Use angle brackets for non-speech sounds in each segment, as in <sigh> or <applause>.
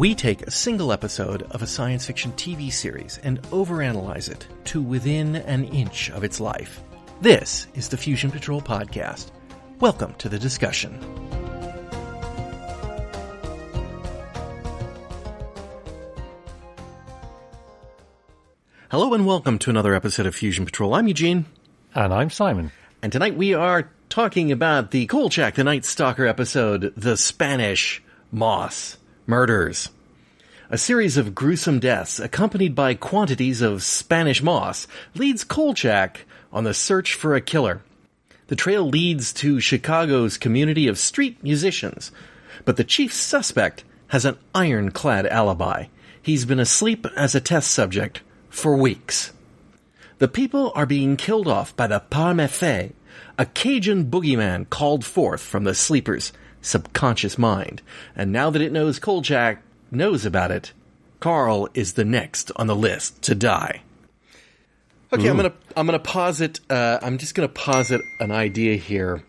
We take a single episode of a science fiction TV series and overanalyze it to within an inch of its life. This is the Fusion Patrol Podcast. Welcome to the discussion. Hello and welcome to another episode of Fusion Patrol. I'm Eugene. And I'm Simon. And tonight we are talking about the Kolchak the Night Stalker episode, The Spanish Moss Murders. A series of gruesome deaths accompanied by quantities of Spanish moss leads Kolchak on the search for a killer. The trail leads to Chicago's community of street musicians, but the chief suspect has an ironclad alibi. He's been asleep as a test subject for weeks. The people are being killed off by the Père Malfait, a Cajun boogeyman called forth from the sleeper's subconscious mind. And now that it knows Kolchak knows about it, Carl is the next on the list to die. Okay, Ooh. I'm gonna I'm gonna posit. Uh, I'm just gonna posit an idea here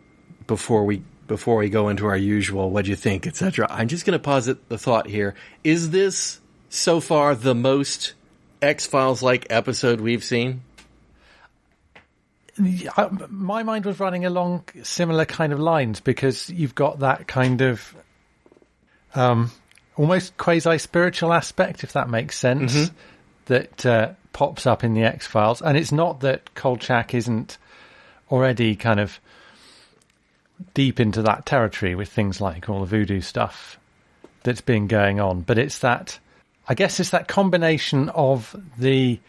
before we before we go into our usual what do you think, etc. I'm just gonna posit the thought here. Is this so far the most X Files like episode we've seen? My mind was running along similar kind of lines because you've got that kind of um, almost quasi spiritual aspect, if that makes sense, mm-hmm. that uh, pops up in the X Files. And it's not that Kolchak isn't already kind of deep into that territory with things like all the voodoo stuff that's been going on, but it's that I guess it's that combination of the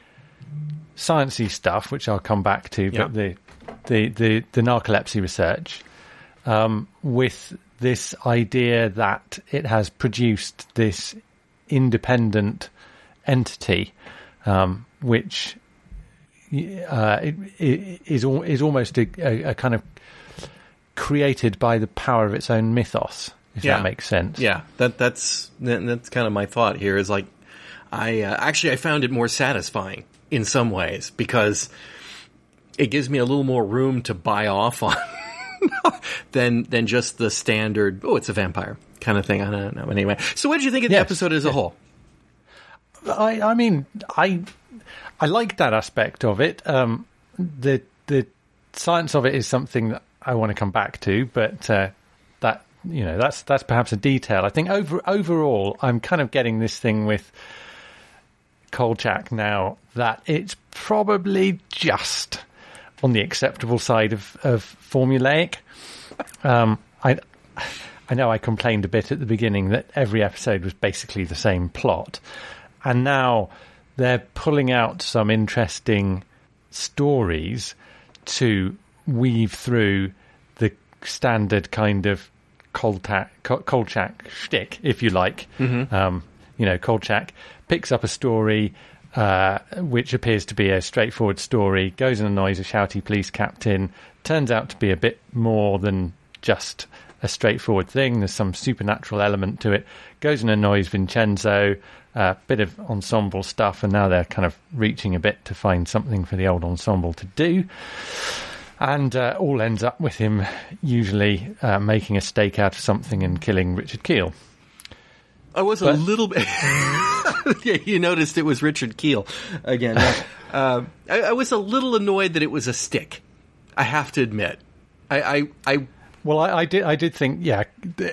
sciencey stuff, which I'll come back to, but the, the, the, the narcolepsy research, um, with this idea that it has produced this independent entity, um, which uh, it, it is is almost a, a, a, kind of created by the power of its own mythos. If yeah. that makes sense. Yeah, that that's that's kind of my thought here. Is like, I uh, actually I found it more satisfying in some ways because it gives me a little more room to buy off on <laughs> than than just the standard oh it's a vampire kind of thing. I don't know. Anyway, so what did you think of the yes. episode as a whole? I I mean I I like that aspect of it. Um, the the science of it is something that I want to come back to, but uh, that you know that's that's perhaps a detail. I think over overall, I'm kind of getting this thing with Kolchak now that it's probably just on the acceptable side of, of formulaic. Um, I I know I complained a bit at the beginning that every episode was basically the same plot, and now they're pulling out some interesting stories to weave through the standard kind of Kolchak, Kolchak shtick, if you like. Mm-hmm. Um, you know, Kolchak picks up a story uh, which appears to be a straightforward story, goes and annoys a shouty police captain, turns out to be a bit more than just a straightforward thing. There's some supernatural element to it. Goes and annoys Vincenzo, a uh, bit of ensemble stuff, and now they're kind of reaching a bit to find something for the old ensemble to do. And uh, all ends up with him usually uh, making a stake out of something and killing Richard Kiel. I was but, a little bit. <laughs> you noticed it was Richard Kiel again. <laughs> uh, I, I, was a little annoyed that it was a stick. I have to admit. I, I, I well, I, I, did. I did think, yeah,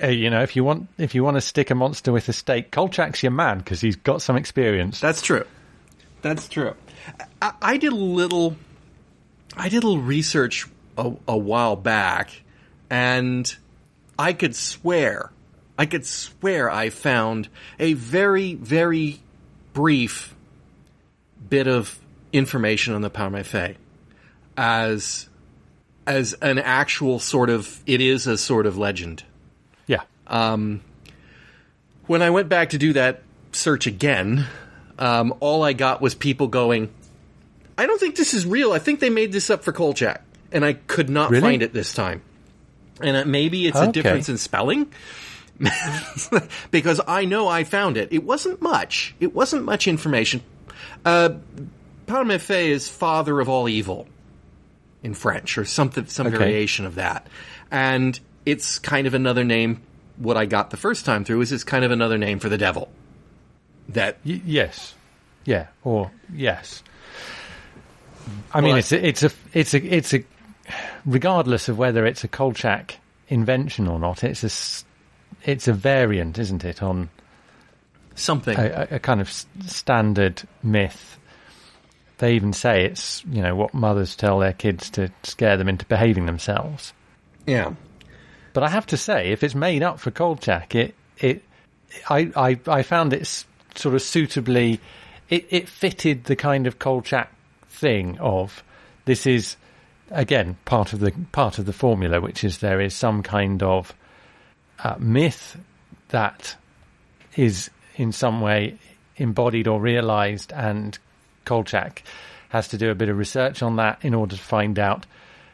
you know, if you want, if you want to stick a monster with a stake, Kolchak's your man because he's got some experience. That's true. That's true. I, I did a little. I did a little research a, a while back, and I could swear I could swear I found a very, very brief bit of information on the Père Malfait as as an actual sort of it is a sort of legend. Yeah. Um, when I went back to do that search again, um, all I got was people going, "I don't think this is real. I think they made this up for Kolchak," and I could not really? find it this time. And uh, maybe it's okay. a difference in spelling. <laughs> because I know I found it. It wasn't much. It wasn't much information. Uh, Père Malfait is father of all evil in French, or something, some okay. variation of that. And it's kind of another name. What I got the first time through is it's kind of another name for the devil. that Y- yes, yeah, or yes. I mean, it's a, it's a it's a it's a regardless of whether it's a Kolchak invention or not, it's a it's a variant, isn't it, on something a, a- kind of standard myth. They even say it's you know what mothers tell their kids to scare them into behaving themselves. yeah But I have to say, if it's made up for Kolchak, it it I I, I found it sort of suitably. It, it fitted the kind of Kolchak thing of this is again part of the part of the formula, which is there is some kind of uh, myth that is in some way embodied or realized, and Kolchak has to do a bit of research on that in order to find out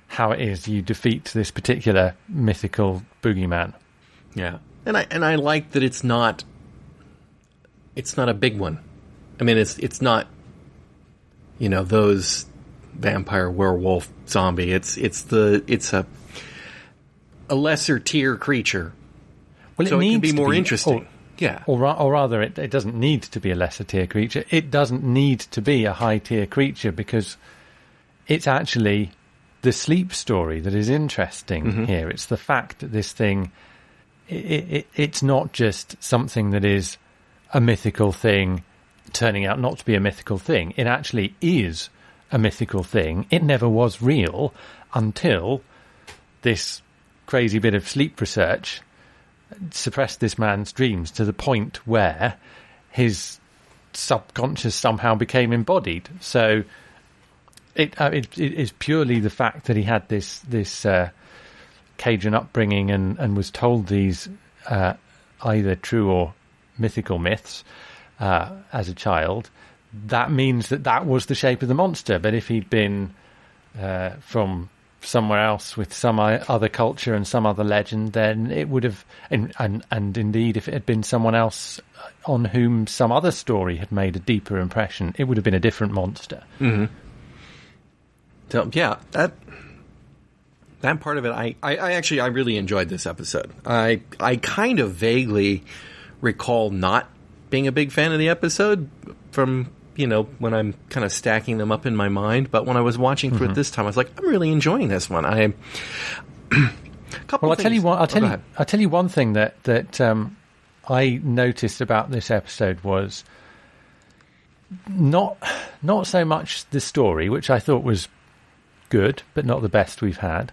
how it is you defeat this particular mythical boogeyman. Yeah, and I and I like that it's not. It's not a big one. I mean, it's it's not. You know those vampire, werewolf, zombie. It's it's the it's a a lesser tier creature, Well, so it can needs be more interesting. Or, yeah, or, ra- or rather, it, it doesn't need to be a lesser tier creature. It doesn't need to be a high tier creature because it's actually the sleep story that is interesting mm-hmm. here. It's the fact that this thing, it, it, it's not just something that is a mythical thing turning out not to be a mythical thing. It actually is a mythical thing. It never was real until this crazy bit of sleep research suppressed this man's dreams to the point where his subconscious somehow became embodied. So it uh, it, it is purely the fact that he had this this uh, Cajun upbringing and and was told these uh, either true or mythical myths uh, as a child. That means that that was the shape of the monster. But if he'd been uh, from somewhere else with some other culture and some other legend, then it would have, and, and and indeed, if it had been someone else uh, on whom some other story had made a deeper impression, it would have been a different monster. Mm-hmm. So yeah, that that part of it, I, I, I actually I really enjoyed this episode. I I kind of vaguely recall not being a big fan of the episode from you know when I'm kind of stacking them up in my mind, but when I was watching Mm-hmm. for it this time, I was like, I'm really enjoying this one. I <clears throat> couple. Well, I'll tell you one. I'll Oh, tell go you. I'll tell you one thing that that um, I noticed about this episode was not not so much the story, which I thought was good, but not the best we've had.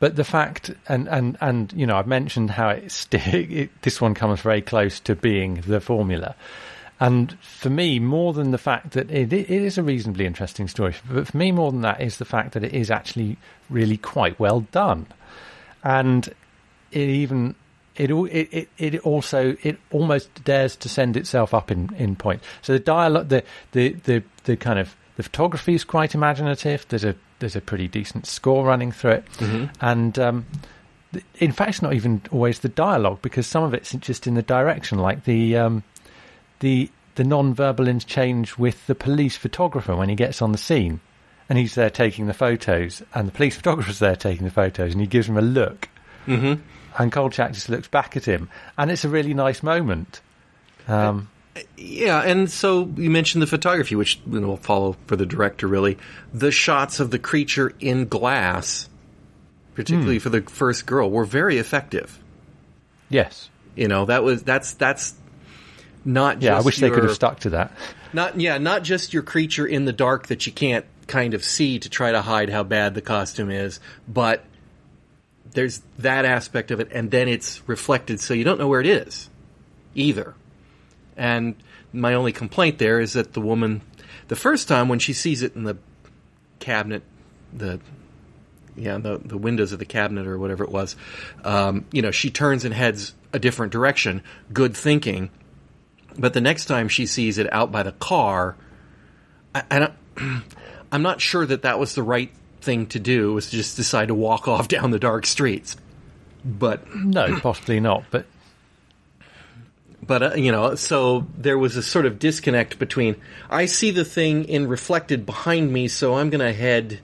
But the fact, and and and you know, I've mentioned how it, <laughs> it this one comes very close to being the formula. And for me, more than the fact that it, it is a reasonably interesting story, but for me, more than that is the fact that it is actually really quite well done and it even it it it, also it almost dares to send itself up in, in point. So the dialogue, the, the the the kind of the photography is quite imaginative. There's a there's a pretty decent score running through it, and um, in fact, it's not even always the dialogue because some of it's just in the direction, like the um, the the non-verbal interchange with the police photographer when he gets on the scene and he's there taking the photos and the police <laughs> photographer's there taking the photos and he gives him a look Mhm. and Kolchak just looks back at him and it's a really nice moment um, Yeah, and so you mentioned the photography, which you know, will follow for the director. Really, the shots of the creature in glass, particularly for the first girl, were very effective. yes You know, that was that's that's not. yeah I wish they could have stuck to that Not yeah, not just your creature in the dark that you can't kind of see to try to hide how bad the costume is, but there's that aspect of it, and then it's reflected so you don't know where it is either. And my only complaint there is that the woman, the first time when she sees it in the cabinet, the yeah, the the windows of the cabinet or whatever it was, um, you know, she turns and heads a different direction. Good thinking. But the next time she sees it out by the car, I, I don't, <clears throat> I'm not sure that that was the right thing to do. Was to just decide to walk off <laughs> down the dark streets. But <clears throat> no possibly not but but uh, you know, so there was a sort of disconnect between I see the thing in reflected behind me, so I'm going to head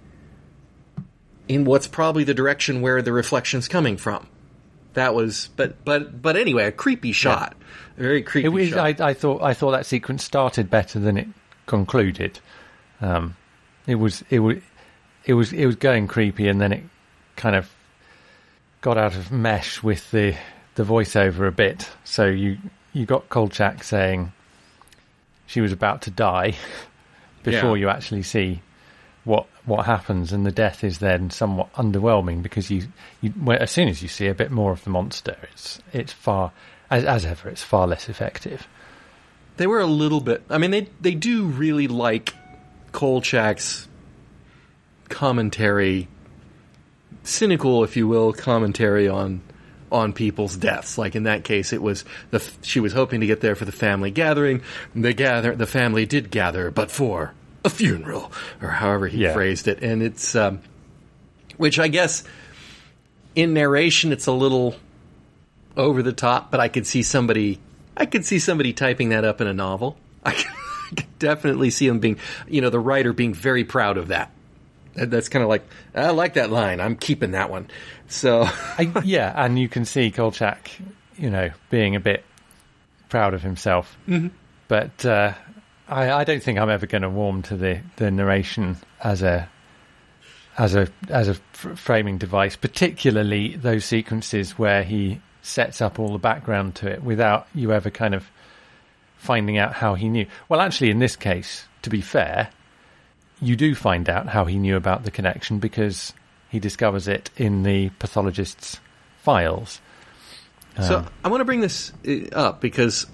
in what's probably the direction where the reflection's coming from. That was, but but but anyway, a creepy shot, a very creepy It was, shot. I, I thought I thought that sequence started better than it concluded. Um, it was it was it was it was going creepy, and then it kind of got out of mesh with the the voiceover a bit. So you you got Kolchak saying she was about to die <laughs> before Yeah. you actually see what what happens, and the death is then somewhat underwhelming because you you well, as soon as you see a bit more of the monster, it's it's far as as ever it's far less effective. they were a little bit. I mean, they they do really like Kolchak's commentary, cynical, if you will, commentary on on people's deaths. Like in that case, it was the she was hoping to get there for the family gathering. The gather the family did gather, but for <laughs> a funeral, or however he Yeah. phrased it. And it's um, which I guess in narration, it's a little over the top, but I could see somebody, I could see somebody typing that up in a novel. I <laughs> could, I could definitely see them being, you know, the writer being very proud of that. That- That's kind of like, I like that line. I'm keeping that one. So, I, yeah, and you can see Kolchak, you know, being a bit proud of himself. Mm-hmm. But uh, I, I don't think I'm ever going to warm to the, the narration as a as a as a framing device, particularly those sequences where he sets up all the background to it without you ever kind of finding out how he knew. Well, actually, in this case, to be fair, you do find out how he knew about the connection because he discovers it in the pathologist's files. so Um, I want to bring this uh, up because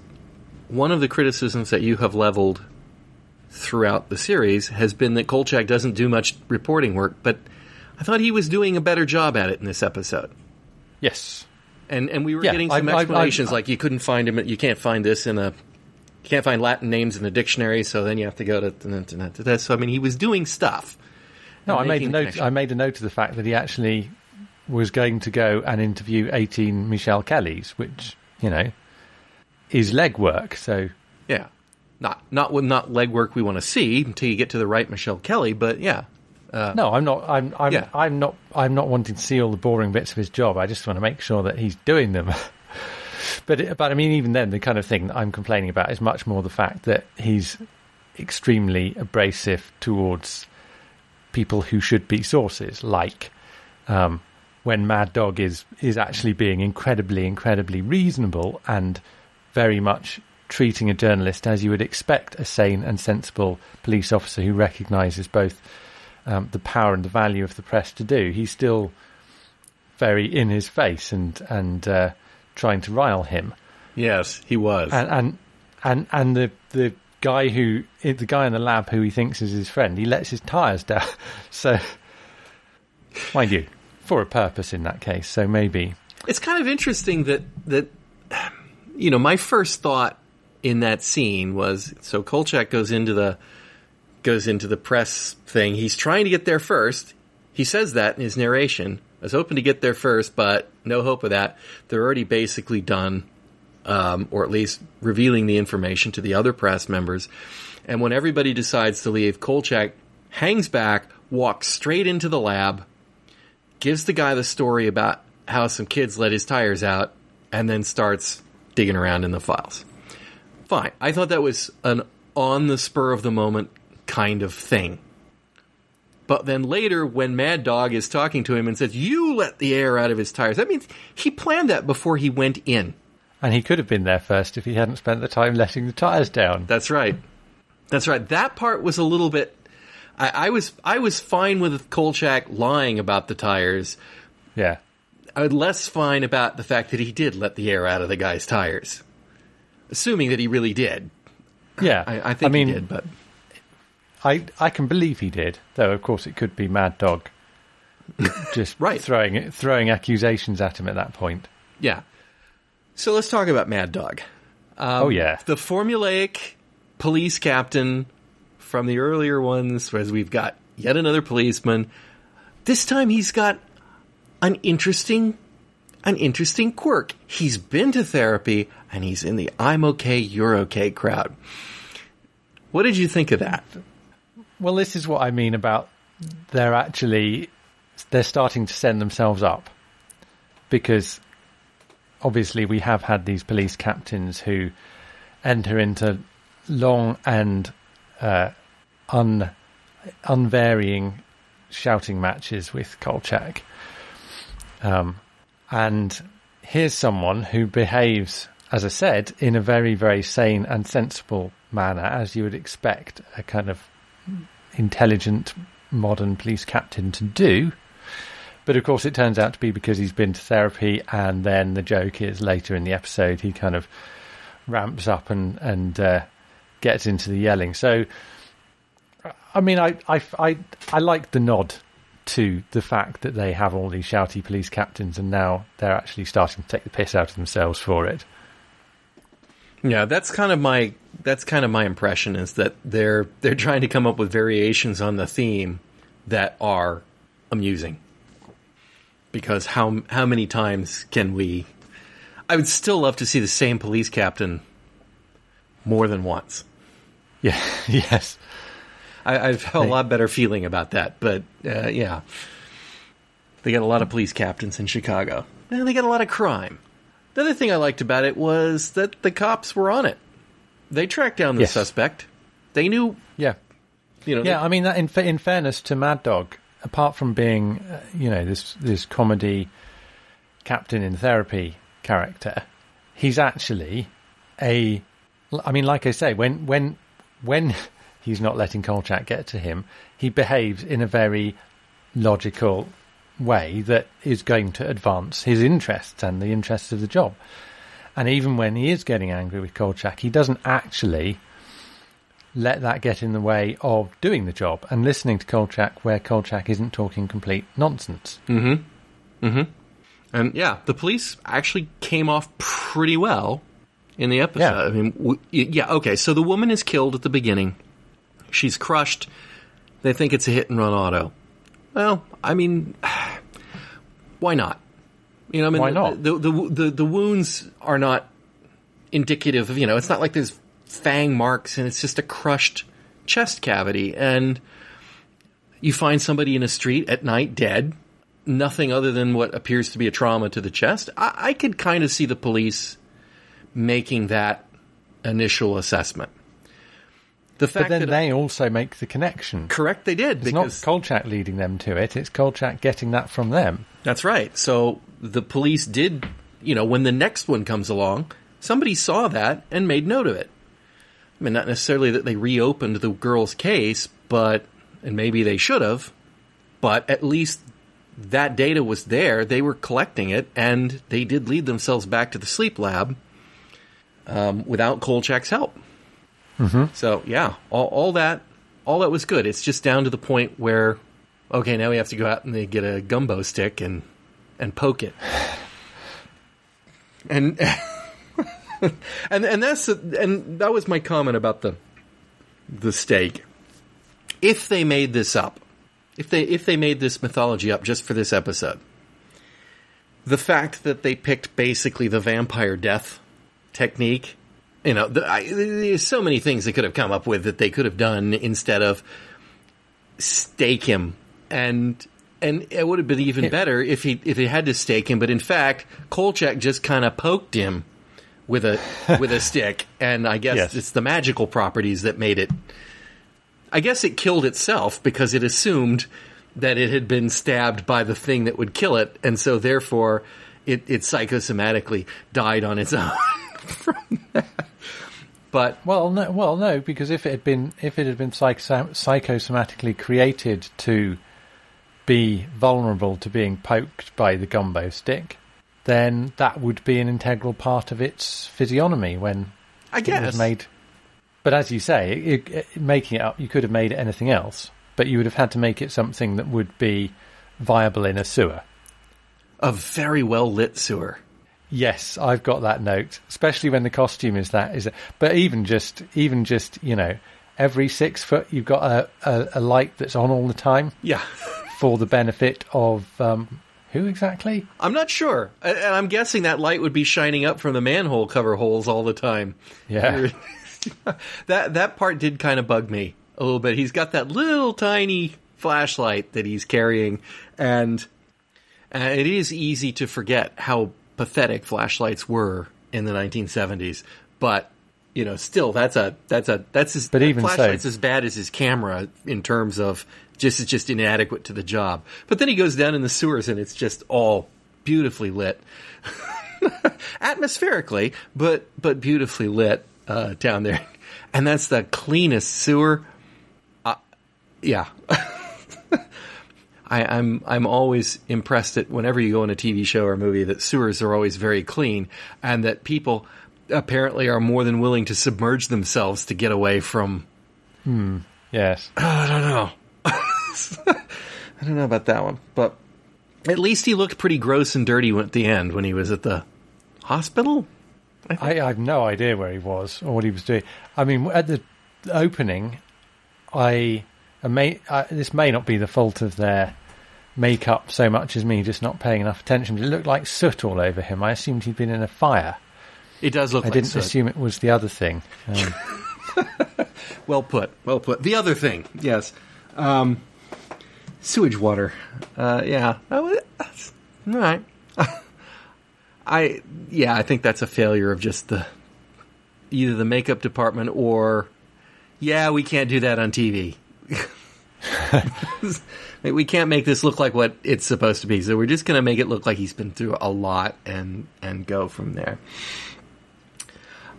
one of the criticisms that you have leveled throughout the series has been that Kolchak doesn't do much reporting work, but I thought he was doing a better job at it in this episode. yes, And and we were Yeah, getting some I- I- I- explanations like you couldn't find him. You can't find this in a. You can't find Latin names in a dictionary, so then you have to go to, this. So I mean, he was doing stuff. no, I made a note. connections. I made a note of the fact that he actually was going to go and interview 18 Michelle Kellys, which you know is legwork. So Yeah, not not not legwork we want to see until you get to the right Michelle Kelly. But yeah, no, I'm not. I'm. I'm. Yeah. I'm not. I'm not wanting to see all the boring bits of his job. I just want to make sure that he's doing them. <laughs> but but I mean, even then, the kind of thing that I'm complaining about is much more the fact that he's extremely abrasive towards people who should be sources, like um, when Mad Dog is is actually being incredibly, incredibly reasonable and very much treating a journalist as you would expect a sane and sensible police officer who recognises both um, the power and the value of the press to do. He's still very in his face and and uh, trying to rile him yes, he was. and and and and the the guy who the guy in the lab who he thinks is his friend, he lets his tires down. <laughs> So, mind you, for a purpose in that case. So maybe it's kind of interesting that that you know my first thought in that scene was so Kolchak goes into the goes into the press thing. He's trying to get there first. He says that in his narration. I was hoping to get there first, but no hope of that. They're already basically done, um, or at least revealing the information to the other press members. And when everybody decides to leave, Kolchak hangs back, walks straight into the lab, gives the guy the story about how some kids let his tires out, and then starts digging around in the files. Fine. I thought that was an on the spur of the moment kind of thing. But then later, when Mad Dog is talking to him and says, You let the air out of his tires, that means he planned that before he went in. and he could have been there first if he hadn't spent the time letting the tires down. That's right. That's right. That part was a little bit. I, I was I was fine with Kolchak lying about the tires. Yeah, I less fine about the fact that he did let the air out of the guy's tires, assuming that he really did. yeah. I, I think mean, he did, but I I can believe he did, though. Of course, it could be Mad Dog <laughs> just Right. throwing throwing accusations at him at that point. yeah. So let's talk about Mad Dog. Um, oh yeah, the formulaic police captain from the earlier ones, as we've got yet another policeman. This time he's got an interesting, an interesting quirk. He's been to therapy and he's in the "I'm okay, you're okay" crowd. What did you think of that? Well, this is what I mean about they're actually they're starting to send themselves up because obviously we have had these police captains who enter into long and uh, un, unvarying shouting matches with Kolchak. Um, and here's someone who behaves, as I said, in a very, very sane and sensible manner, as you would expect a kind of intelligent modern police captain to do. But of course, it turns out to be because he's been to therapy, and then the joke is later in the episode he kind of ramps up and and uh, gets into the yelling. So, I mean, I I I, I like the nod to the fact that they have all these shouty police captains, and now they're actually starting to take the piss out of themselves for it. Yeah, that's kind of my that's kind of my impression is that they're they're trying to come up with variations on the theme that are amusing. Because how how many times can we I would still love to see the same police captain more than once. Yeah, <laughs> yes. I, I've had a lot better feeling about that, but uh, yeah. They got a lot of police captains in Chicago. And they got a lot of crime. The other thing I liked about it was that the cops were on it. They tracked down the Yes. suspect. They knew, Yeah, you know, yeah. I mean, that in in fairness to Mad Dog, apart from being, uh, you know, this this comedy captain in therapy character, he's actually a. I mean, like I say, when when when <laughs> he's not letting Kolchak get to him, he behaves in a very logical way that is going to advance his interests and the interests of the job. And even when he is getting angry with Kolchak, he doesn't actually let that get in the way of doing the job and listening to Kolchak where Kolchak isn't talking complete nonsense. Mhm. Mhm. And yeah, the police actually came off pretty well in the episode. Yeah. I mean, w- y- yeah, okay. So the woman is killed at the beginning. She's crushed. They think it's a hit and run auto. Well, I mean, <sighs> why not? You know, I mean, Why the- not? The, the the the wounds are not indicative of you know. It's not like there's fang marks and it's just a crushed chest cavity. And you find somebody in a street at night dead nothing other than what appears to be a trauma to the chest, I, I could kind of see the police making that initial assessment. The But then they also make the connection. correct they did It's not Kolchak leading them to it, it's Kolchak getting that from them. that's right. So the police did, you know, when the next one comes along, somebody saw that and made note of it. I mean, not necessarily that they reopened the girl's case, but and maybe they should have, but at least that data was there. They were collecting it, and they did lead themselves back to the sleep lab um, without Kolchak's help. Mm-hmm. So yeah, all, all that, all that was good. It's just down to the point where, okay, now we have to go out and they get a gumbo stick and and poke it, and <laughs> and and that's and that was my comment about the the steak. If they made this up, if they if they made this mythology up just for this episode, the fact that they picked basically the vampire death technique, you know, the, I, there's so many things they could have come up with that they could have done instead of stake him and. And it would have been even better if he if he had to stake him, but in fact, Kolchak just kind of poked him with a with a <laughs> stick, and I guess Yes. it's the magical properties that made it I guess it killed itself because it assumed that it had been stabbed by the thing that would kill it, and so therefore it, it psychosomatically died on its <laughs> own. from that. But Well, no, well, no, because if it had been if it had been psycho- psychosomatically created to be vulnerable to being poked by the gumbo stick, then that would be an integral part of its physiognomy when I it was made. But as you say, it, it, making it up, you could have made it anything else, but you would have had to make it something that would be viable in a sewer. a very well lit sewer. Yes, I've got that note, especially when the costume is that. Is it? But even just, even just, you know, every six foot, you've got a, a, a light that's on all the time Yeah. <laughs> for the benefit of um, who exactly? I'm not sure. And I'm guessing that light would be shining up from the manhole cover holes all the time. Yeah, <laughs> that that part did kind of bug me a little bit. He's got that little tiny flashlight that he's carrying, and uh, it is easy to forget how pathetic flashlights were in the 1970s, but you know, still that's a that's a that's his. But even so- flashlight's as bad as his camera in terms of just it's just inadequate to the job. But then he goes down in the sewers and it's just all beautifully lit, <laughs> atmospherically, but but beautifully lit uh, down there, and that's the cleanest sewer. Uh, yeah. <laughs> I, I'm I'm always impressed that whenever you go on a TV show or a movie that sewers are always very clean and that people apparently are more than willing to submerge themselves to get away from hmm. Yes. <sighs> I don't know. <laughs> I don't know about that one, but at least he looked pretty gross and dirty at the end when he was at the hospital. I, I have no idea where he was or what he was doing. I mean, at the opening, I, I may I, this may not be the fault of their makeup so much as me just not paying enough attention. But it looked like soot all over him. I assumed he'd been in a fire. It does look I like didn't soot. assume it was the other thing. Um, <laughs> Well put. Well put. The other thing, yes, um, sewage water. Uh, yeah. That was- that's- All right. <laughs> I yeah, I think that's a failure of just the either the makeup department or yeah, we can't do that on TV. <laughs> <laughs> we can't make this look like what it's supposed to be. So we're just going to make it look like he's been through a lot and and go from there.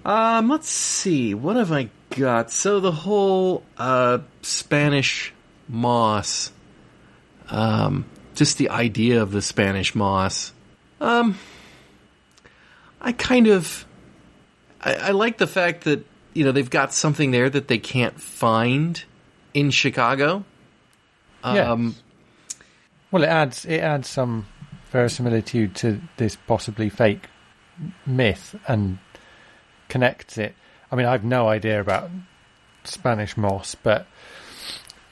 Um, let's see. What have I got? So the whole uh, Spanish moss, um, just the idea of the Spanish moss. Um, I kind of, I, I like the fact that you know they've got something there that they can't find in Chicago. Yes. Um, well, it adds it adds some verisimilitude to this possibly fake myth and connects it. I mean, I have no idea about Spanish moss, but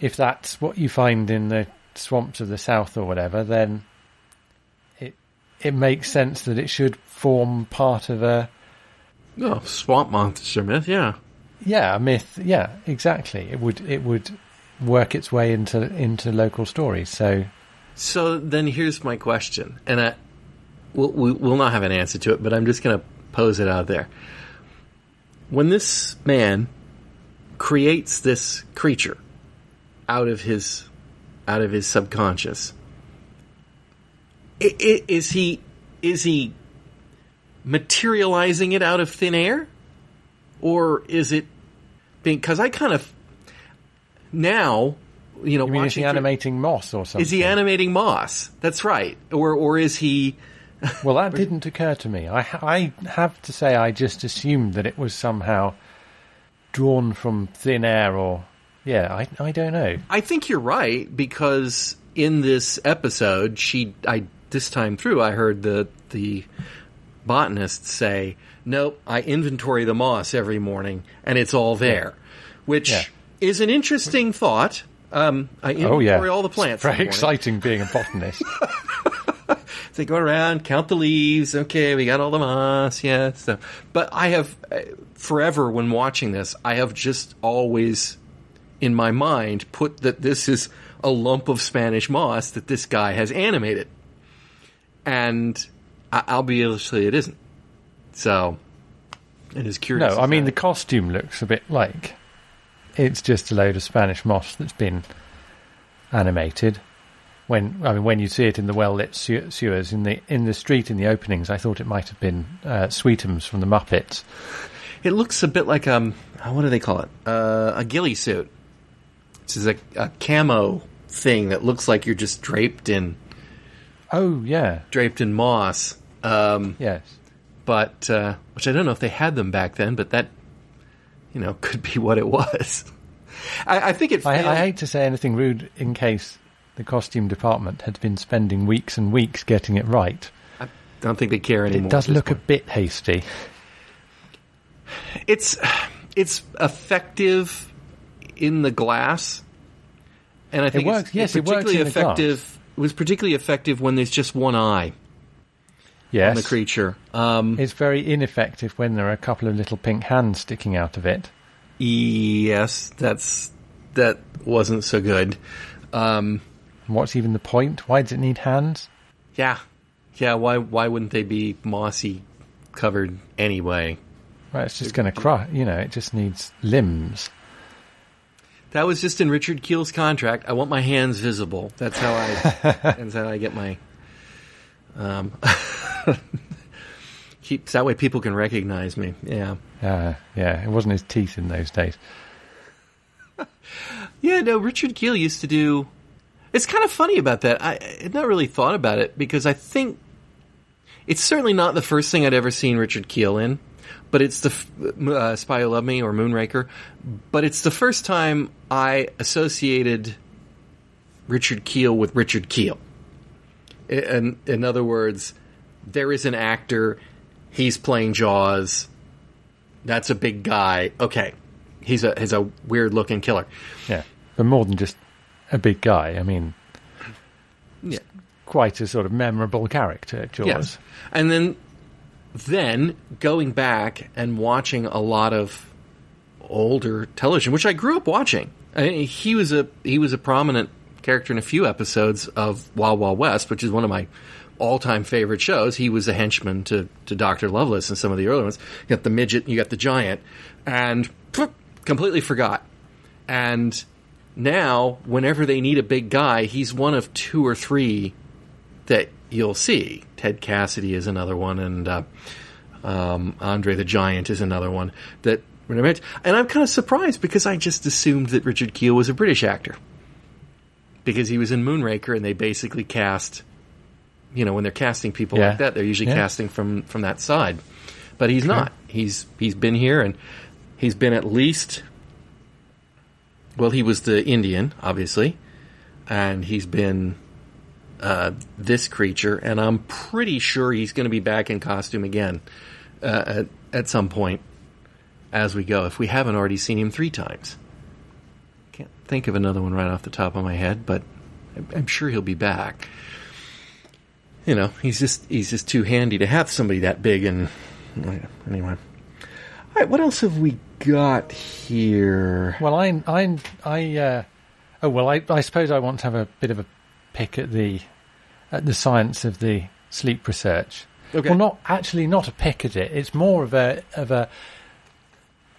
if that's what you find in the swamps of the south or whatever, then it it makes sense that it should form part of a oh, swamp monster myth. Yeah. yeah a myth. Yeah, exactly. It would it would work its way into into local stories. So So then here's my question, and I, we'll, we- we'll not have an answer to it, but I'm just going to pose it out there. When this man creates this creature out of his out of his subconscious, is he is he materializing it out of thin air, or is it being? Because I kind of now, you know, you mean is he through- animating moss or something? is he animating Moss? That's right. Or or is he? <laughs> Well, that didn't occur to me. I, I have to say, I just assumed that it was somehow drawn from thin air, or yeah, I I don't know. I think you're right because in this episode, she I this time through I heard the the botanist say, "Nope, I inventory the moss every morning, and it's all there," which Yeah. Is an interesting thought. Um, I inventory Oh yeah, all the plants. It's very exciting being a botanist. <laughs> They go around, count the leaves. Okay, we got all the moss. Yeah. So, but I have uh, forever when watching this, I have just always in my mind put that this is a lump of Spanish moss that this guy has animated, and I- obviously it isn't. So, it is curious. no, I mean the costume looks a bit like it's just a load of Spanish moss that's been animated. When I mean when you see it in the well lit sewers in the in the street in the openings, I thought it might have been uh, Sweetums from the Muppets. it looks a bit like um, what do they call it? Uh, a ghillie suit. This is a, a camo thing that looks like you're just draped in Oh yeah, draped in moss. Um, yes. but uh, which I don't know if they had them back then, but that you know <laughs> could be what it was. I, I think it. I, I hate to say anything rude in case the costume department had been spending weeks and weeks getting it right. I don't think they care anymore. It does look a bit hasty. It's it's effective in the glass, and I think it's- works- yes, it works particularly in the glass. effective. It was particularly effective when there's just one eye Yes. on the creature. Um, It's very ineffective when there are a couple of little pink hands sticking out of it. yes, that's that wasn't so good. Um, what's even the point? Why does it need hands? Yeah, Yeah, why why wouldn't they be mossy covered anyway? Right, it's just going to cry. You know, it just needs limbs. That was just in Richard Kiel's contract. I want my hands visible. That's how I. <laughs> that's how I get my. Um, <laughs> keeps that way people can recognize me. Yeah. Uh, yeah, it wasn't his teeth in those days. <laughs> Yeah, no, Richard Kiel used to do. It's kind of funny about that. I had not really thought about it because I think it's certainly not the first thing I'd ever seen Richard Kiel in, but it's the uh, Spy Who Loved Me or Moonraker. But it's the first time I associated Richard Kiel with Richard Kiel. In, in other words, there is an actor, he's playing Jaws. That's a big guy. Okay, he's a he's a weird looking killer. Yeah, but more than just a big guy. I mean, Yeah. quite a sort of memorable character, Jaws. Yes. And then then going back and watching a lot of older television, which I grew up watching. I mean, he was a he was a prominent character in a few episodes of Wild Wild West, which is one of my all time favorite shows. He was a henchman to, to Doctor Loveless in some of the early ones. You got the midget, you got the giant, and completely forgot. And now, whenever they need a big guy, he's one of two or three that you'll see. Ted Cassidy is another one, and uh, um, Andre the Giant is another one that. And I'm kind of surprised because I just assumed that Richard Kiel was a British actor because he was in Moonraker, and they basically cast. You know, when they're casting people Yeah. like that, they're usually Yeah. casting from from that side. But he's not. He's he's been here, and he's been at least. Well, he was the Indian, obviously, and he's been uh, this creature, and I'm pretty sure he's going to be back in costume again uh, at, at some point as we go, if we haven't already seen him three times. Think of another one right off the top of my head, but I'm, I'm sure he'll be back. You know, he's just he's just too handy to have somebody that big. And anyway, all right, what else have we got here? Well, I, I, I, uh, oh well, I, I suppose I want to have a bit of a pick at the, at the science of the sleep research. Okay. Well, not actually, not a pick at it. It's more of a, of a.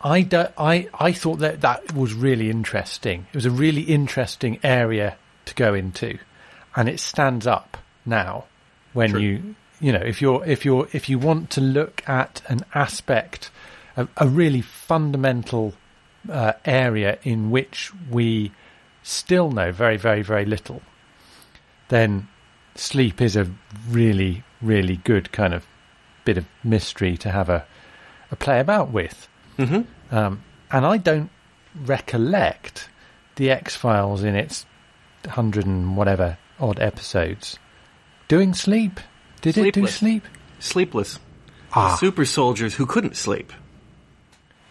I do, I, I thought that that was really interesting. It was a really interesting area to go into, and it stands up now when True. you, you know, if you're, if you're, if you want to look at an aspect, a, a really fundamental uh, area in which we still know very, very, very little, then sleep is a really, really good kind of bit of mystery to have a, a play about with. Mm-hmm. Um, and I don't recollect the X Files in its hundred and whatever odd episodes doing sleep. Did it do Sleepless. sleep? Sleepless. Ah. Super soldiers who couldn't sleep.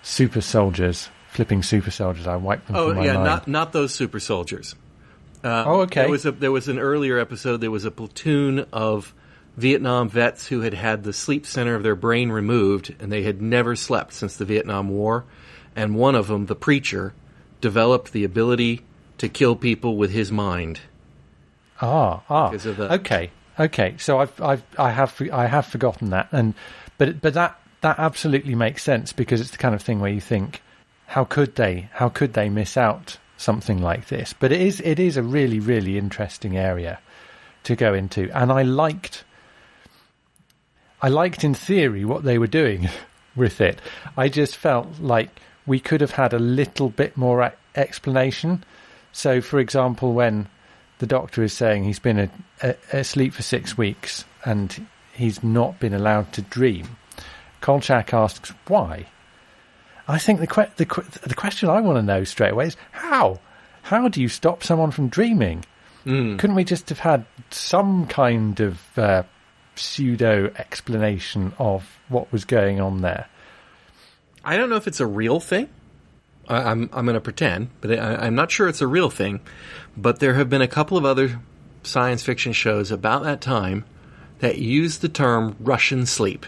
Super soldiers, flipping super soldiers. I wiped them Oh from my yeah, mind. not not those super soldiers. Uh, Oh, okay. There was a there was an earlier episode. There was a platoon of Vietnam vets who had had the sleep center of their brain removed, and they had never slept since the Vietnam War. And one of them, the preacher, developed the ability to kill people with his mind. Ah, ah. Because of the- Okay, okay. So I've, I've, I have, I have forgotten that, and but, but that that absolutely makes sense because it's the kind of thing where you think, how could they, how could they miss out something like this? But it is, it is a really, really interesting area to go into, and I liked, I liked in theory what they were doing <laughs> with it. I just felt like we could have had a little bit more explanation. So, for example, when the doctor is saying he's been a, a, asleep for six weeks and he's not been allowed to dream, Kolchak asks why. I think the que- the que- the question I want to know straight away is how. How do you stop someone from dreaming? Couldn't we just have had some kind of uh, pseudo explanation of what was going on there? I don't know if it's a real thing. I, I'm I'm going to pretend, but I, I'm not sure it's a real thing. But there have been a couple of other science fiction shows about that time that use the term Russian sleep,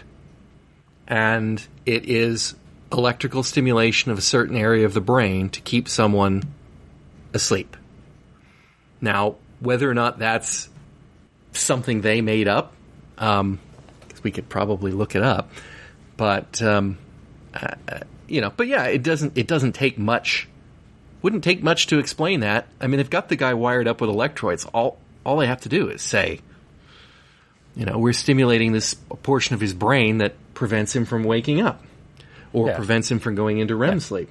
and it is electrical stimulation of a certain area of the brain to keep someone asleep. Now, whether or not that's something they made up, Um, we could probably look it up, but um, uh, uh, you know, but yeah, it doesn't it doesn't take much. Wouldn't take much to explain that. I mean, they've got the guy wired up with electrodes. All all they have to do is say, you know, we're stimulating this portion of his brain that prevents him from waking up, or Yeah. prevents him from going into REM sleep.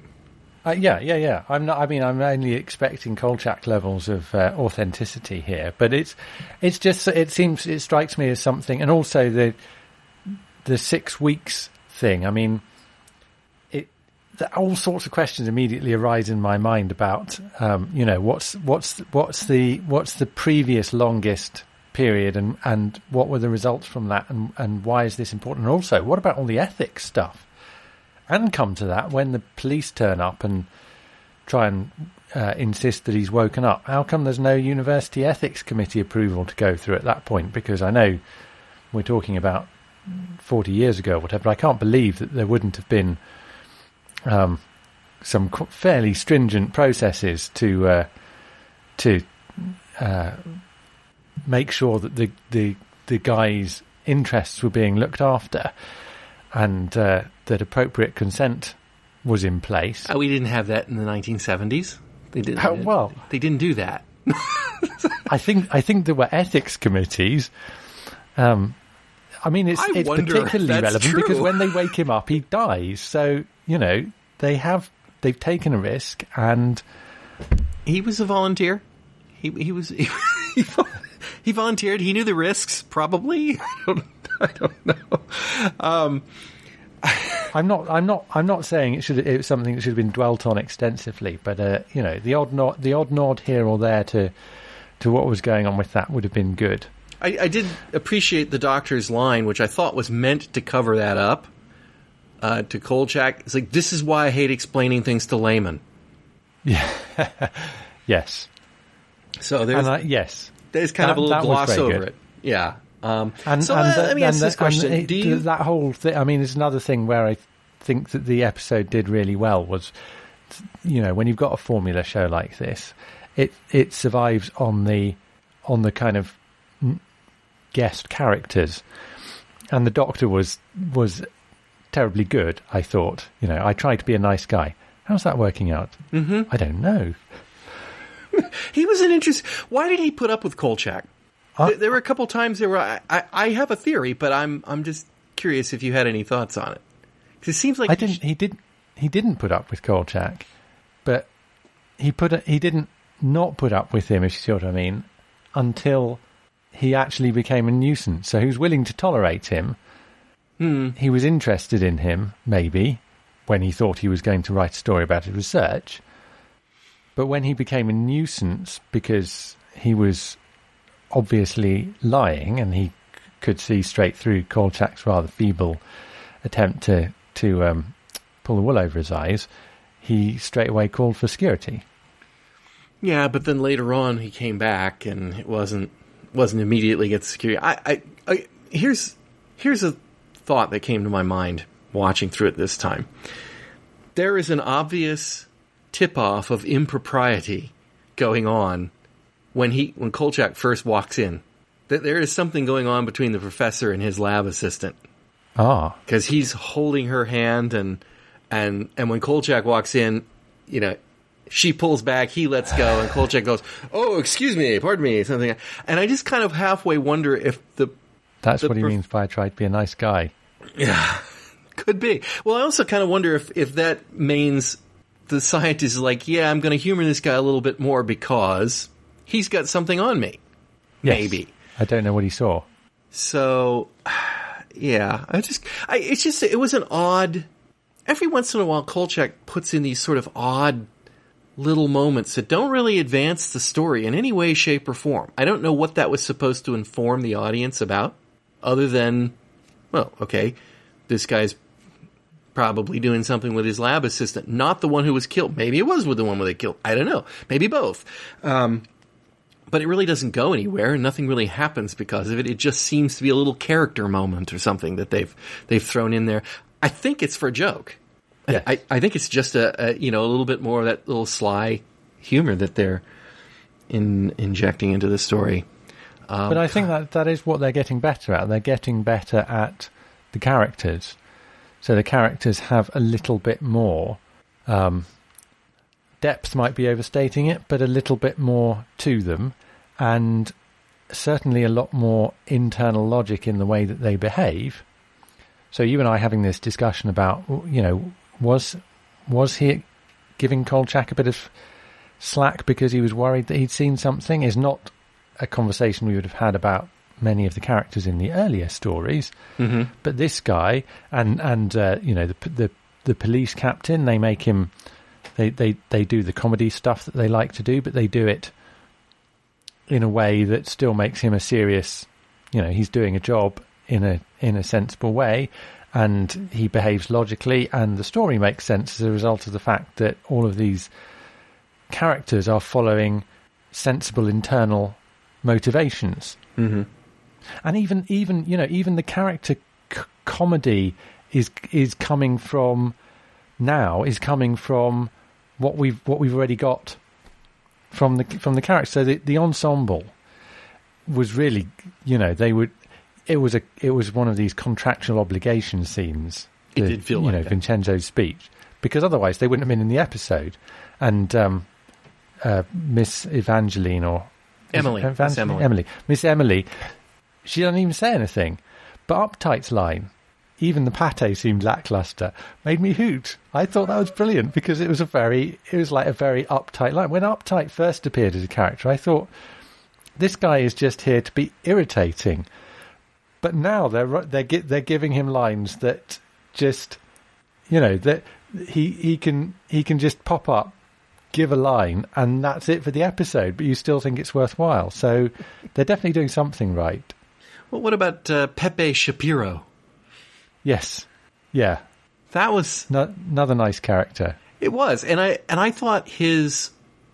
Uh, yeah, yeah, yeah. I'm not. I mean, I'm only expecting Kolchak levels of uh, authenticity here, but it's it's just it seems it strikes me as something, and also the the six weeks thing. I mean, it the, all sorts of questions immediately arise in my mind about um, you know what's what's what's the what's the previous longest period and and what were the results from that and and why is this important? And also, what about all the ethics stuff? And come to that when the police turn up and try and uh, insist that he's woken up. How come there's no university ethics committee approval to go through at that point? Because I know we're talking about 40 years ago or whatever. I can't believe that there wouldn't have been um, some fairly stringent processes to uh, to uh, make sure that the, the the guy's interests were being looked after and uh, that appropriate consent was in place. Uh, we didn't have that in the 1970s. They didn't. Oh, well. they didn't do that. I think I think there were ethics committees. Um, I mean, it's I it's particularly relevant because when they wake him up, he dies. So you know they have they've taken a risk, and He was a volunteer. He he was he, <laughs> he, he volunteered. He knew the risks. Probably. <laughs> I don't. <laughs> I don't know. Um, <laughs> I'm not I'm not I'm not saying it should it was something that should have been dwelt on extensively, but uh, you know the odd nod the odd nod here or there to to what was going on with that would have been good. I, I did appreciate the doctor's line, which I thought was meant to cover that up. Uh, to Kolchak, it's like this is why I hate explaining things to laymen. Yeah. <laughs> Yes, So there's and uh, yes, there's kind that- of a little gloss over good. it. Yeah. Um, And, so and uh, the- let me ask the- this question: it- you? that whole thing? I mean, it's another thing where I think that the episode did really well was, you know, when you've got a formula show like this, it it survives on the on the kind of guest characters, and the Doctor was was terribly good. I thought, you know, I tried to be a nice guy. How's that working out? Mm-hmm. I don't know. <laughs> He was an interest. Why did he put up with Kolchak? Uh, There- there were a couple times there where I, I, I have a theory, but I'm I'm just curious if you had any thoughts on it. 'Cause it seems like I didn't. He did. He didn't put up with Kolchak, but he put. He didn't not put up with him. If you see what I mean, until he actually became a nuisance. So he was willing to tolerate him. He was interested in him, maybe, when he thought he was going to write a story about his research. But when he became a nuisance because he was obviously lying and he could see straight through Kolchak's rather feeble attempt to to um, pull the wool over his eyes, he straight away called for security. Yeah, but then later on he came back and it wasn't wasn't immediately get security. I, I, I here's here's a thought that came to my mind watching through it this time. There is an obvious tip off of impropriety going on when he when Kolchak first walks in. That there is something going on between the professor and his lab assistant Ah, because he's holding her hand and and and when Kolchak walks in, you know, she pulls back, he lets go, and Kolchak goes, "Oh, excuse me, pardon me," something. And I just kind of halfway wonder if the that's The what he prof- means by tried to be a nice guy. Yeah, <laughs> could be. Well, I also kind of wonder if if that means the scientist is like, "Yeah, I'm going to humor this guy a little bit more because he's got something on me." Yes. Maybe. I don't know what he saw. So, <sighs> yeah, I just, I, it's just, it was an odd. Every once in a while, Kolchak puts in these sort of odd little moments that don't really advance the story in any way, shape, or form. I don't know what that was supposed to inform the audience about, other than, well, okay, this guy's probably doing something with his lab assistant, not the one who was killed. Maybe it was with the one who they killed. I don't know. Maybe both. Um, but it really doesn't go anywhere and nothing really happens because of it. It just seems to be a little character moment or something that they've they've thrown in there. I think it's for a joke. Yes. I, I think it's just a, a you know a little bit more of that little sly humor that they're in injecting into the story. but I think that that is what they're getting better at. They're getting better at the characters. So the characters have a little bit more um, depth, might be overstating it, but a little bit more to them, and certainly a lot more internal logic in the way that they behave. So you and I having this discussion about, you know, was was he giving Kolchak a bit of slack because he was worried that he'd seen something? Is not a conversation we would have had about many of the characters in the earlier stories. Mm-hmm. But this guy and and uh, you know the the the police captain, they make him. They, they they do the comedy stuff that they like to do, but they do it in a way that still makes him a serious. You know, he's doing a job in a in a sensible way, and he behaves logically, and the story makes sense as a result of the fact that all of these characters are following sensible internal motivations. Mm-hmm. And even even you know even the character c- comedy is is coming from now is coming from what we've what we've already got from the from the character. So the the ensemble was really you know they would it was a it was one of these contractual obligation scenes. It did feel you like know that. Vincenzo's speech because otherwise they wouldn't have been in the episode. And um, uh, Miss Evangeline or Emily. Miss Evangeline? Emily. Emily, Miss Emily, she doesn't even say anything. But Updyke's line, even the pate seemed lackluster, made me hoot. I thought that was brilliant because it was a very, it was like a very uptight line. When Updyke first appeared as a character, I thought this guy is just here to be irritating. But now they're they're they're giving him lines that just, you know, that he he can he can just pop up, give a line, and that's it for the episode. But you still think it's worthwhile. So they're definitely doing something right. Well, what about uh, Pepe Shapiro? Yes, yeah, That was no, another nice character. it was, and I and I thought his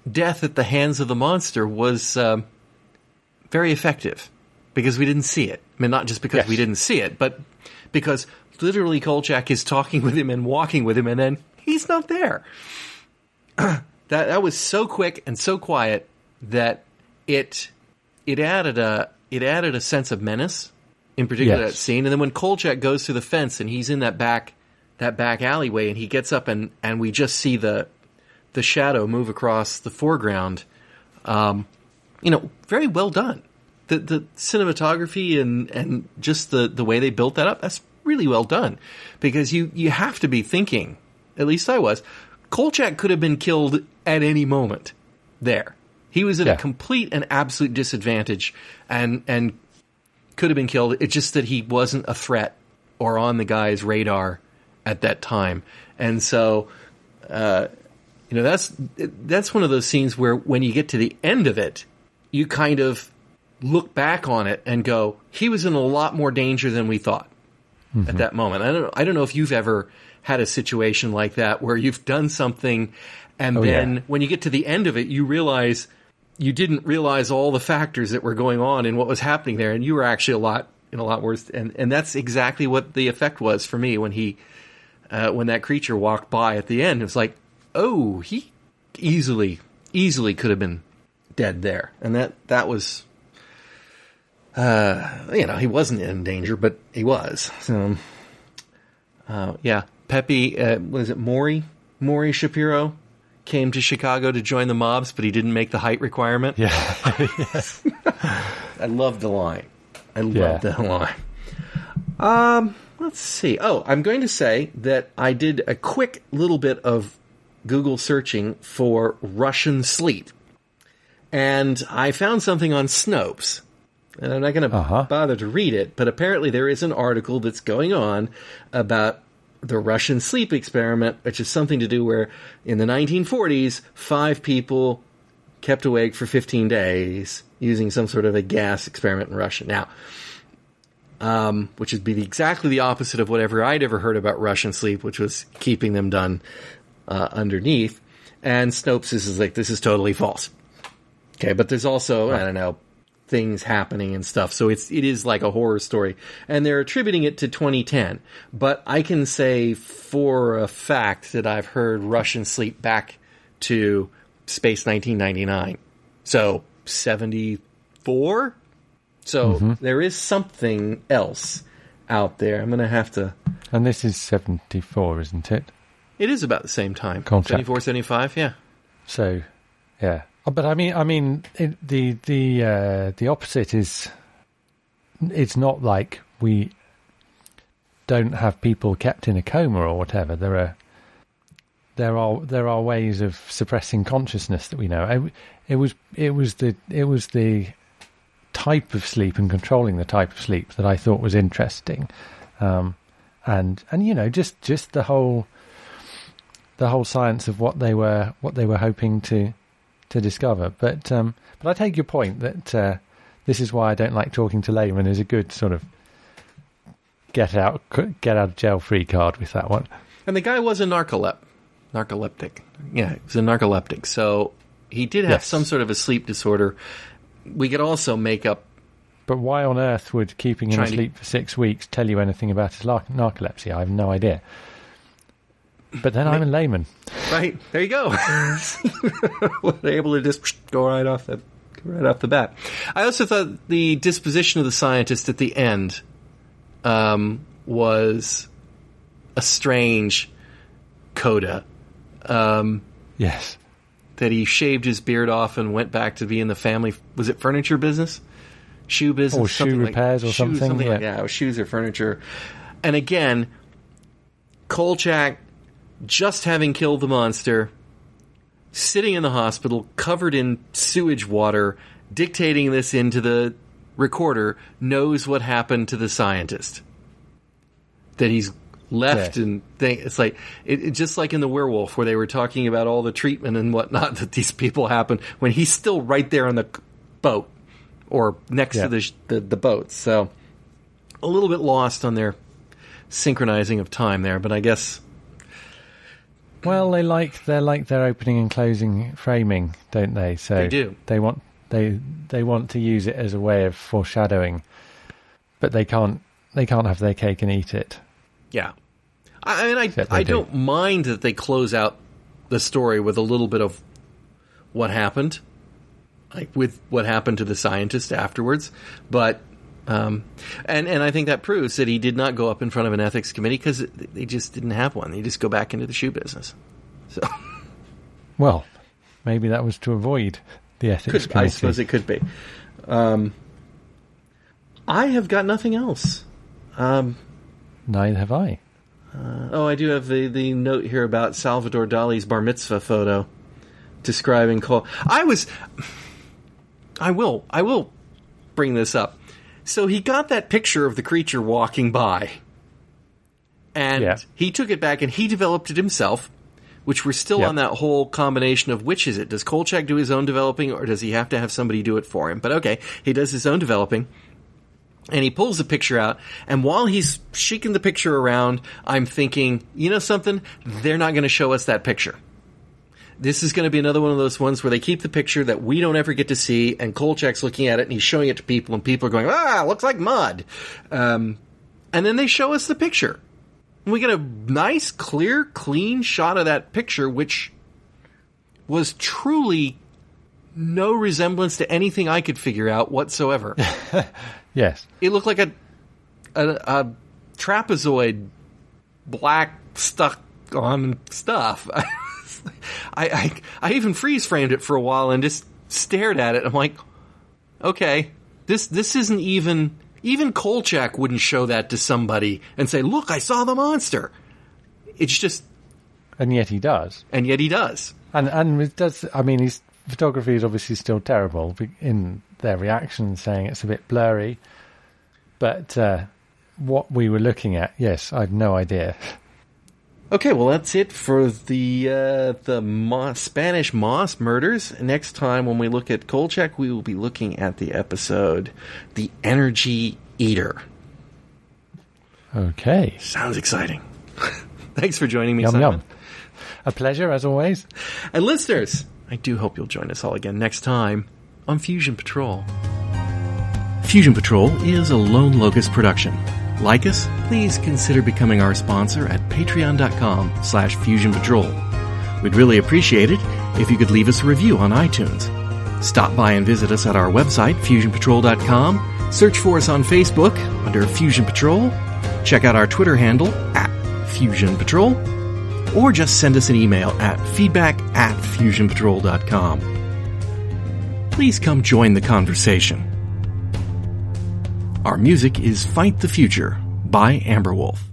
death at the hands of the monster was um, very effective because we didn't see it. I mean, not just because Yes. we didn't see it, but because literally Kolchak is talking with him and walking with him, and then he's not there. <clears throat> that that was so quick and so quiet that it it added a it added a sense of menace in particular Yes. that scene. And then when Kolchak goes through the fence and he's in that back that back alleyway and he gets up and and we just see the the shadow move across the foreground. Um, you know, very well done. The the cinematography and and just the the way they built that up. That's really well done because you you have to be thinking. At least I was. Kolchak could have been killed at any moment. There, he was at Yeah. a complete and absolute disadvantage, and and could have been killed. It's just that he wasn't a threat or on the guy's radar at that time, and so uh, you know that's that's one of those scenes where when you get to the end of it, you kind of look back on it and go, he was in a lot more danger than we thought at that moment. I don't I don't know if you've ever had a situation like that where you've done something and Oh, then yeah. when you get to the end of it, you realize you didn't realize all the factors that were going on and what was happening there, and you were actually a lot in a lot worse. And and that's exactly what the effect was for me when he uh, when that creature walked by at the end. It was like, oh, he easily easily could have been dead there, and that that was. Uh, you know, he wasn't in danger, but he was. So, uh, yeah, Pepe, uh, was it Maury? Maury Shapiro came to Chicago to join the mobs, but he didn't make the height requirement. Yeah, <laughs> I love the line. I love Yeah. the line. Um, let's see. Oh, I'm going to say that I did a quick little bit of Google searching for Russian sleep, and I found something on Snopes. And I'm not going to Uh-huh. bother to read it, but apparently there is an article that's going on about the Russian sleep experiment, which is something to do where in the 1940s, five people kept awake for 15 days using some sort of a gas experiment in Russia. Now, um, which would be exactly the opposite of whatever I'd ever heard about Russian sleep, which was keeping them done uh, underneath. And Snopes is like, this is totally false. Okay, but there's also I don't know things happening and stuff. So it's it is like a horror story, and they're attributing it to 2010. But I can say for a fact that I've heard Russian sleep back to Space 1999. So 74. So mm-hmm. there is something else out there. I'm going to have to. And this is 74, isn't it? It is about the same time. Kolchak. 74, 75, yeah. So, yeah. Oh, But I mean, I mean, it, the the uh, the opposite is it's not like we don't have people kept in a coma or whatever. There are there are there are ways of suppressing consciousness that we know. It, it was it was the it was the type of sleep and controlling the type of sleep that I thought was interesting, um, and and you know just just the whole the whole science of what they were what they were hoping to to discover. But um, but I take your point that uh, this is why I don't like talking to laymen. Is a good sort of get out get out of jail free card with that one. And the guy was a narcolep, narcoleptic. Yeah, he was a narcoleptic. So he did have Yes. some sort of a sleep disorder. We could also make up, But why on earth would keeping him Trying to- asleep for six weeks tell you anything about his narcolepsy? I have no idea. But then I'm a layman. right? There you go. <laughs> They're able to just go right off the right off the bat. I also thought the disposition of the scientist at the end um, was a strange coda. Um, Yes. that he shaved his beard off and went back to be in the family. Was it furniture business, shoe business, Or shoe something like- repairs or shoes, something, like- yeah. yeah, it was shoes or furniture. And again, Kolchak just having killed the monster, sitting in the hospital covered in sewage water, dictating this into the recorder, knows what happened to the scientist. That he's left Yeah. and. It's like it, it just like in the werewolf where they were talking about all the treatment and whatnot <laughs> that these people happen when he's still right there on the boat or next Yeah. to the, the the boat. So a little bit lost on their synchronizing of time there, but I guess Well, they like they like their opening and closing framing, don't they? So They do. They want they they want to use it as a way of foreshadowing, but they can't they can't have their cake and eat it. Yeah. I, I mean, I, Except I do. don't mind that they close out the story with a little bit of what happened, like with what happened to the scientist afterwards. But, um, and, and I think that proves that he did not go up in front of an ethics committee because they just didn't have one. They just go back into the shoe business. So, <laughs> Well, maybe that was to avoid the ethics could, I committee. suppose it could be. Um, I have got nothing else. Um, Neither have I. Oh, I do have the, the note here about Salvador Dali's bar mitzvah photo describing Cole. I was. I will. I will bring this up. So he got that picture of the creature walking by. And Yeah. he took it back and he developed it himself, which we're still Yep. on that whole combination of which is it? Does Kolchak do his own developing or does he have to have somebody do it for him? But okay, he does his own developing and he pulls the picture out. And while he's shaking the picture around, I'm thinking, you know something? They're not going to show us that picture. This is going to be another one of those ones where they keep the picture that we don't ever get to see, and Kolchak's looking at it and he's showing it to people, and people are going, ah, looks like mud. Um, and then they show us the picture. And we get a nice, clear, clean shot of that picture, which was truly no resemblance to anything I could figure out whatsoever <laughs> Yes. it looked like a a, a trapezoid black stuck on stuff. <laughs> I, I I even freeze framed it for a while and just stared at it. I'm like, okay, this this isn't even even Kolchak wouldn't show that to somebody and say, look, I saw the monster. It's just, And yet he does. and yet he does. And and it does. I mean, his photography is obviously still terrible in their reactions, saying it's a bit blurry. But uh, what we were looking at, yes, I had no idea. <laughs> Okay, well that's it for the uh, the Moss, Spanish Moss murders. Next time when we look at Kolchak, we will be looking at the episode "The Energy Eater." Okay, Sounds exciting. <laughs> Thanks for joining me, yum Simon. yum. A pleasure as always. And listeners, I do hope you'll join us all again next time on Fusion Patrol. Fusion Patrol is a Lone Locust production. Like us, please consider becoming our sponsor at patreon.com slash fusion patrol. We'd really appreciate it if you could leave us a review on iTunes. Stop by and visit us at our website, fusionpatrol.com, Search for us on Facebook under Fusion Patrol. Check out our Twitter handle at Fusion Patrol. Or just send us an email at feedback at fusionpatrol.com. Please come join the conversation. Our music is Fight the Future by Amberwolf.